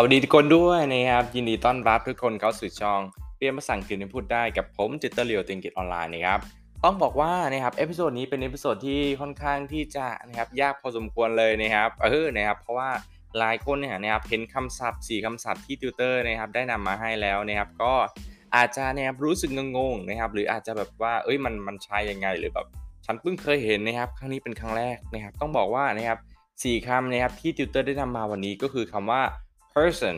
สวัสดีทุกคนด้วยนะครับ ยินดีต้อนรับทุกคนเข้าสู่ช่อง เรียนภาษาอังกฤษให้พูดได้กับผมติวเตอร์ลีโอติวอังกฤษออนไลน์นะครับต้องบอกว่านะครับ episode นี้เป็น episode ที่ค่อนข้างที่จะนะครับยากพอสมควรเลยนะครับเออนะครับเพราะว่าหลายคนเนี่ยนะครับเห็นคำศัพท์ 4คำศัพท์ที่ติวเตอร์นะครับได้นำมาให้แล้วนะครับก็อาจจะนะครับรู้สึกงงๆนะครับหรืออาจจะแบบว่าเอ้ยมันมันใช่ยังไงหรือแบบฉันเพิ่งเคยเห็นนะครับครั้งนี้เป็นครั้งแรกนะครับต้องบอกว่านะครับสี่คำนะครับที่ติวเตอร์ได้นำมาวันนี้ก็คือคำว่า person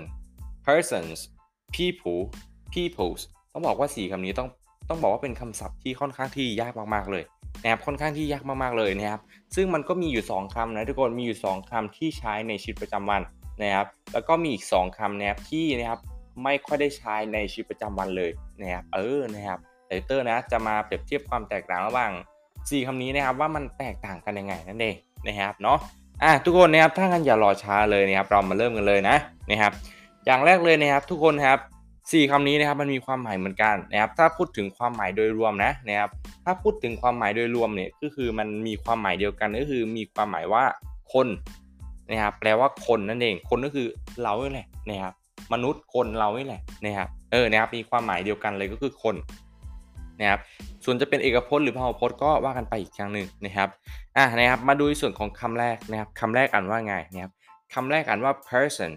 persons people peoples ต้องบอกว่าสี่คำนี้ต้องต้องบอกว่าเป็นคำศัพท์ที่ค่อนข้างที่ยากมากๆเลยนะครับค่อนข้างที่ยากมากๆเลยนะครับ ซึ่งมันก็มีอยู่ 2คำนะทุกคนมีอยู่ 2คำที่ใช้ในชีวิตประจำวันนะครับ แล้วก็มีอีก 2 คำนะครับที่นะครับไม่ค่อยได้ใช้ในชีวิตประจำวันเลยนะครับเออนะครับเตอร์นะจะมาเปรียบเทียบความแตกต่างระหว่าง 4คำนี้นะครับว่ามันแตกต่างกันยังไงนั่นเองนะครับเนาะ อะทุกคนนะครับถ้างั้นอย่ารอช้าเลยนะครับเรามาเริ่มกันเลยนะนะครับ อย่างแรกเลยนะครับ ทุกคนครับสี่คำนี้นะครับมันมีความหมายเหมือนกันนะครับถ้าพูดถึงความหมายโดยรวมนะนะครับถ้าพูดถึงความหมายโดยรวมเนี่ยก็คือมันมีความหมายเดียวกันก็คือมีความหมายว่าคนนะครับแปลว่าคนนั่นเองคนก็คือเรานี่แหละนะครับมนุษย์คนเรานี่แหละนะครับเออนะครับมีความหมายเดียวกันเลยก็คือคนนะครับส่วนจะเป็นเอกพจน์หรือพหุพจน์ก็ว่ากันไปอีกครั้งหนึ่งนะครับ อะนะครับมาดูส่วนของคำแรกนะครับคำแรกอ่านว่าไงนะครับคำแรกอ่านว่า person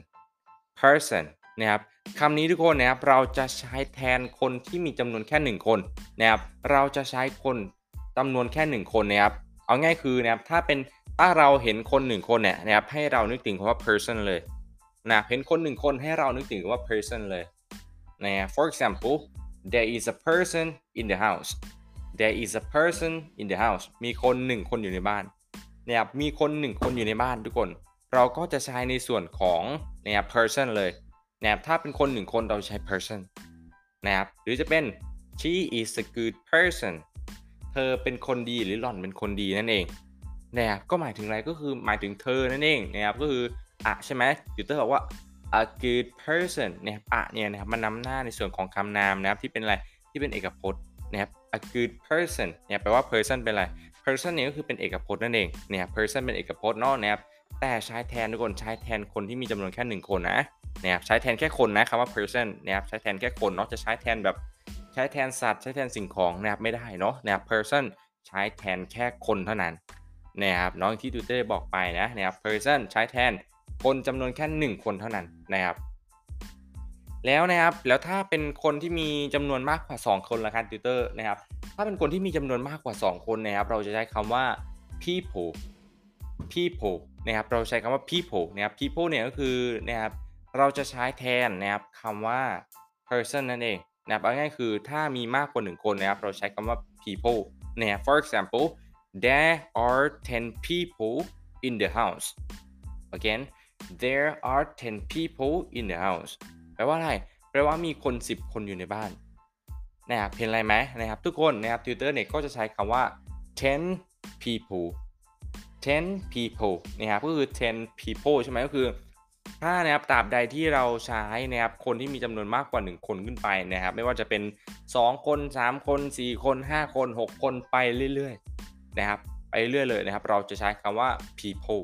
person นะครับคำนี้ทุกคนนะครับเราจะใช้แทนคนที่มีจำนวนแค่ 1 คนนะครับเราจะใช้คนจำนวนแค่ 1 คนนะครับเอาง่ายคือนะครับถ้าเป็นถ้าเราเห็นคน 1 คนเนี่ยนะครับให้เรานึกถึงคำว่า person เลยนะเห็นคน 1 คนให้เรานึกถึงคำว่า person เลยนะ for example there is a person in the house there is a person in the house มีคน1คนอยู่ในบ้านนะครับมีคน1คนอยู่ในบ้านทุกคน เราก็จะใช้ในส่วนของนะครับ person เลยนะครับถ้าเป็นคนหนึ่งคนเราใช้ person นะครับหรือจะเป็น she is a good person เธอเป็นคนดีหรือหล่อนเป็นคนดีนั่นเองนะครับก็หมายถึงอะไรก็คือหมายถึงเธอนั่นเองนะครับก็คืออะใช่ไหมติวเตอร์บอกว่า a good person นะครับอะเนี่ยนะครับมันนำหน้าในส่วนของคำนามนะครับที่เป็นอะไรที่เป็นเอกพจน์ นะครับ a good person เนี่ยแปลว่า person เป็นอะไร person เนี่ยก็คือเป็นเอกพจน์นั่นเองเนี่ย person เป็นเอกพจน์เนาะนะครับแต่ใช้แทนทุกคนใช้แทนคนที่มีจำนวนแค่หนึ่งคนนะนะครับใช้แทนแค่คนนะคำว่า person นะครับใช้แทนแค่คนเนาะจะใช้แทนแบบใช้แทนสัตว์ใช้แทนสิ่งของนะครับไม่ได้เนาะนะครับ person ใช้แทนแค่คนเท่านั้นนะครับน้องที่ตูเต้บอกไปนะนะครับ person ใช้แทนคนจำนวนแค่ 1 คนเท่านั้นนะครับ แล้วนะครับแล้วถ้าเป็นคนที่มีจำนวนมากกว่า 2 คนละครับติวเตอร์นะครับถ้าเป็นคนที่มีจำนวนมากกว่า 2 คนนะครับเราจะใช้คำว่า people people นะครับเราใช้คำว่า people นะครับ people เนี่ยก็คือนะครับเราจะใช้แทนนะครับคำว่า person นั่นเองนะครับเอาง่ายคือถ้ามีมากกว่า 1 คนนะครับเราใช้คำว่า people นะครับ for example there are 10 people in the house again there are 10 people in the house แปลว่าอะไร แปลว่ามีคน 10 คนอยู่ในบ้านนะครับเห็นอะไรไหมนะครับทุกคนนะครับ Twitter เนี่ยก็จะใช้คำว่า10 people 10 people นะครับก็คือ10 people ใช่ไหมก็คือถ้านะครับตราบใดที่เราใช้นะครับคนที่มีจำนวนมากกว่า 1 คนขึ้นไปนะครับ ไม่ว่าจะเป็น 2 คน 3 คน 4 คน 5 คน 6 คนไปเรื่อยๆนะครับไปเรื่อยเลยนะครับ เราจะใช้คำว่า people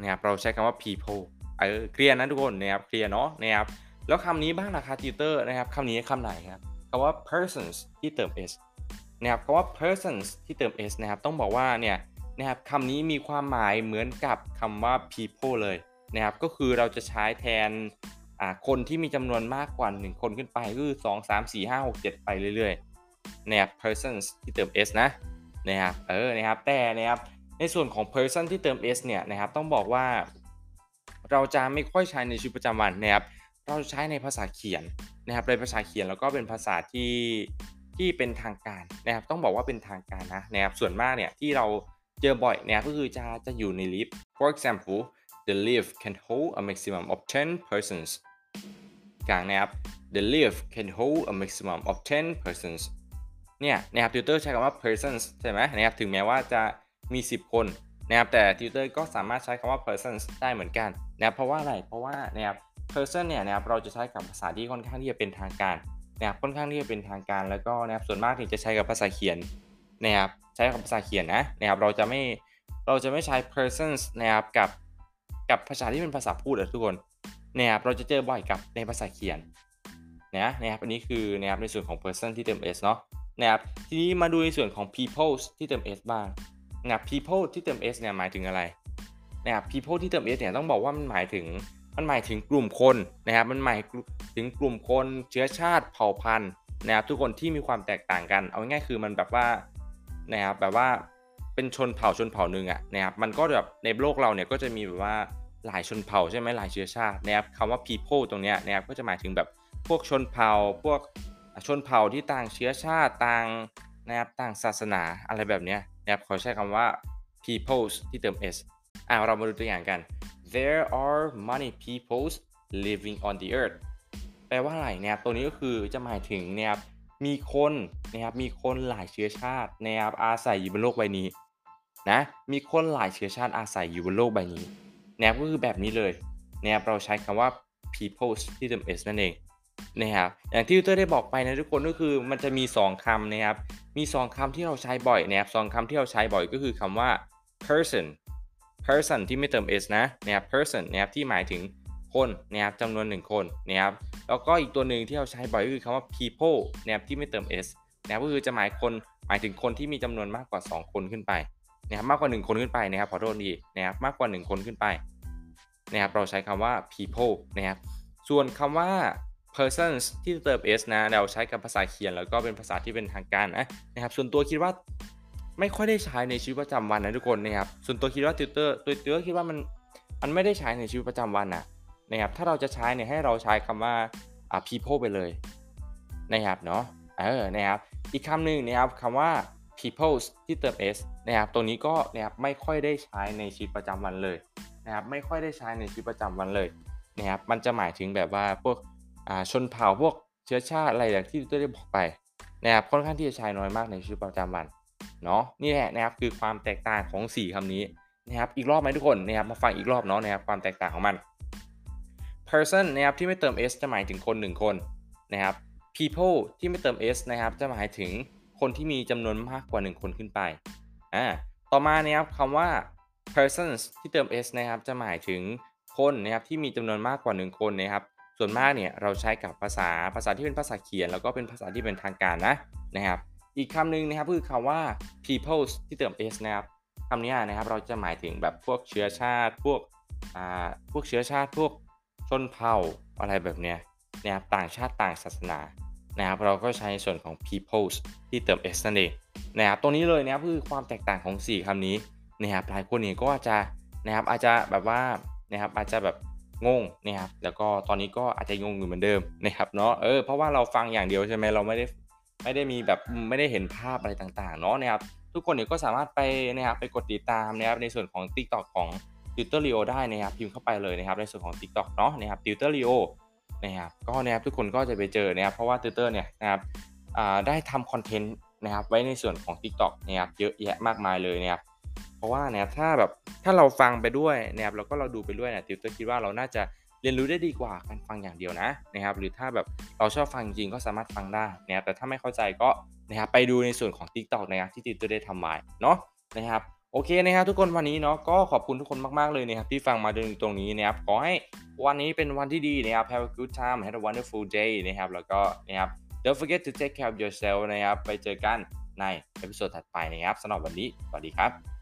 นะครับเราใช้คำว่า people เออเคลียร์นะทุกคนนะครับเคลียร์เนาะนะครับ แล้วคำนี้บ้างนะคะติวเตอร์นะครับคำนี้คำไหนครับคำว่า persons ที่เติม s นะครับคำว่า persons ที่เติม s นะครับ ต้องบอกว่าเนี่ยนะครับคำนี้มีความหมายเหมือนกับคำว่า people เลยนะครับ ก็คือเราจะใช้แทนคนที่มีจำนวนมากกว่า 1 คนขึ้นไปก็คือ 2 3 4 5 6 7 ไปเรื่อยๆนะครับ persons ที่เติม s นะนะครับเออนะครับแต่นะครับในส่วนของ person ที่เติม s เนี่ยนะครับต้องบอกว่า เราจะไม่ค่อยใช้ในชีวิตประจำวันนะครับ เราใช้ในภาษาเขียนนะครับในภาษาเขียนแล้วก็เป็นภาษาที่ที่เป็นทางการนะครับ ต้องบอกว่าเป็นทางการนะนะครับส่วนมากเนี่ยที่เราเจอบ่อยเนี่ยก็คือจะจะอยู่ในลิฟต์ for example the lift can hold a maximum of 10 persons กลางนะครับ the lift can hold a maximum of 10 persons เนี่ยนะครับติวเตอร์ใช้คำว่า persons ใช่ไหมนะครับถึงแม้ว่าจะมี 10 คนนะครับแต่ติวเตอร์ก็สามารถใช้คำว่า persons ได้เหมือนกันนะครับเพราะว่าอะไรเพราะว่านะครับ person เนี่ยนะครับเราจะใช้กับภาษาที่ค่อนข้างที่จะเป็นทางการนะครับค่อนข้างที่จะเป็นทางการแล้วก็นะครับส่วนมากที่จะใช้กับภาษาเขียนนะครับใช้กับภาษาเขียนนะนะครับเราจะไม่เราจะไม่ใช้ persons นะครับกับกับภาษาที่เป็นภาษาพูดอะทุกคนนะครับเราจะเจอบ่อยกับในภาษาเขียนนะนะครับอันนี้คือนะครับในส่วนของ person ที่เติม s เนาะนะครับทีนี้มาดูในส่วนของ people ที่เติม s บ้างนะครับ people ที่เติม s เนี่ยหมายถึงอะไรนะครับ people ที่เติม s เนี่ยต้องบอกว่ามันหมายถึง มันหมายถึงกลุ่มคนนะครับ มันหมายถึงกลุ่มคนเชื้อชาติเผ่าพันธุ์นะครับ ทุกคนที่มีความแตกต่างกัน เอาง่ายๆคือมันแบบว่านะครับแบบว่าเป็นชนเผ่าชนเผ่าหนึ่งอะนะครับ มันก็แบบในโลกเราเนี่ยก็จะมีแบบว่าหลายชนเผ่าใช่ไหมหลายเชื้อชาตินะครับคำว่า people ตรงเนี้ยนะครับก็จะหมายถึงแบบพวกชนเผ่าพวกชนเผ่าที่ต่างเชื้อชาติต่างนะครับต่างศาสนาอะไรแบบเนี้ยนะครับขาใช้คำว่า peoples ที่เติม s อ่าเรามาดูตัวอย่างกัน there are many peoples living on the earth แปลว่าอะไรนะครับตัวนี้ก็คือจะหมายถึงนะครับมีคนนะครับมีคนหลายเชื้อชาตินะครับอาศัยอยู่บนโลกใบนี้นะมีคนหลายเชื้อชาติอาศัยอยู่บนโลกใบนี้นะครับก็คือแบบนี้เลยนะครับเราใช้คำว่า peoples ที่เติม s นั่นเองนะครับอย่างที่ยูเตอร์ได้บอกไปนะทุกคนก็คือมันจะมี 2คำนะครับมี 2คำที่เราใช้บ่อยนะครับสองคำที่เราใช้บ่อยก็คือคำว่า person person ที่ไม่เติม s นะนะครับ person นะครับที่หมายถึงคนนะครับจำนวน 1 คนนะครับแล้วก็อีกตัวหนึ่งที่เราใช้บ่อยก็คือคำว่า people นะครับที่ไม่เติม s นะครับก็คือจะหมายคนหมายถึงคนที่มีจำนวนมากกว่า 2 คนขึ้นไปนะครับมากกว่า 1 คนขึ้นไปนะครับขอโทษดีนะครับมากกว่า 1 คนขึ้นไปนะครับเราใช้คำว่า people นะครับส่วนคำว่า persons ที่เติม s นะเราใช้กับภาษาเขียนแล้วก็เป็นภาษาที่เป็นทางการนะนะครับส่วนตัวคิดว่า ไม่ค่อยได้ใช้ในชีวิตประจำวันนะทุกคนนะครับส่วนตัวคิดว่าติวเตอร์ตัวติวเตอร์คิดว่ามันมันไม่ได้ใช้ในชีวิตประจำวันนะนะครับถ้าเราจะใช้เนี่ยให้เราใช้คำว่าอ่า people ไปเลยนะครับเนาะเออนะครับอีกคำหนึ่งนะครับคำว่า peoples ที่เติม s นะครับตัวนี้ก็นะครับไม่ค่อยได้ใช้ในชีวิตประจำวันเลยนะครับไม่ค่อยได้ใช้ในชีวิตประจำวันเลยนะครับมันจะหมายถึงแบบว่าพวกชนเผ่าพวกเชื้อชาติอะไรอย่างที่ตัวได้บอกไปนะครับค่อนข้างที่จะใช้น้อยมากในชีวิตประจำวัน เนาะนี่แหละนะครับคือความแตกต่างของ 4คำนี้นะครับอีกรอบไหมทุกคนนะครับมาฟังอีกรอบเนาะนะครับความแตกต่างของมัน person นะครับที่ไม่เติม s จะหมายถึงคน 1 คนนะครับ people ที่ไม่เติม s นะครับจะหมายถึงคนที่มีจำนวนมากกว่า 1 คนขึ้นไปอ่าต่อมานะครับคำว่า persons ที่เติม s นะครับจะหมายถึงคนนะครับที่มีจำนวนมากกว่า 1 คนนะครับส่วนมากเนี่ยเราใช้กับภาษาภาษาที่เป็นภาษาเขียน แล้วก็เป็นภาษาที่เป็นทางการนะนะครับ อีกคำหนึ่งนะครับคือคำว่า peoples ที่เติม s นะครับคำนี้นะครับเราจะหมายถึงแบบพวกเชื้อชาติพวกอ่าพวกเชื้อชาติพวกชนเผ่าอะไรแบบเนี้ยนะครับต่างชาติต่างศาสนานะครับเราก็ใช้ส่วนของ peoples ที่เติม s นั่นเองนะครับตรงนี้เลยนะครับคือความแตกต่างของ 4คำนี้นะครับหลายคนเนี่ยก็อาจจะนะครับอาจจะแบบว่านะครับอาจจะแบบงงนะครับแล้วก็ตอนนี้ก็อาจจะงงอยู่เหมือนเดิมนะครับเนาะเออเพราะว่าเราฟังอย่างเดียวใช่ไหมเราไม่ได้ ไม่ได้มีแบบไม่ได้เห็นภาพอะไรต่างๆเนาะนะครับทุกคนเนี่ยก็สามารถไปนะครับไปกดติดตามนะครับในส่วนของ TikTok ของ t u t o r i o ได้นะครับพิมพ์เข้าไปเลยนะครับในส่วนของ TikTok เนาะนะครับ t u t o r i o นะครับก็นะครับทุกคนก็จะไปเจอนะครับเพราะว่า t ิ u t o r เนี่ยนะครับได้ทำคอนเทนต์นะครับไว้ในส่วนของ TikTok นะครับเยอะแยะมากมายเลยนะครับเพราะว่าเนี่ยถ้าแบบถ้าเราฟังไปด้วยนะครับแล้วก็เราดูไปด้วยเนี่ยติวเตอร์คิดว่าเราน่าจะ เรียนรู้ได้ดีกว่าการฟังอย่างเดียวนะนะครับ หรือถ้าแบบเราชอบฟังจริงก็สามารถฟังได้นะครับแต่ถ้าไม่เข้าใจก็นะครับไปดูในส่วนของ TikTok นะครับที่ติวเตอร์ได้ทำไว้เนาะนะครับโอเคนะครับทุกคนวันนี้เนาะก็ขอบคุณทุกคนมากๆเลยนะครับที่ฟังมาจนถึงตรงนี้นะครับขอให้วันนี้เป็นวันที่ดีนะครับ have a good time have a wonderful day นะครับแล้วก็นะครับ don't forget to take care of yourself นะครับไปเจอกันใน episode ถัดไปนะครับสำหรับวันนี้สวัสดีครับ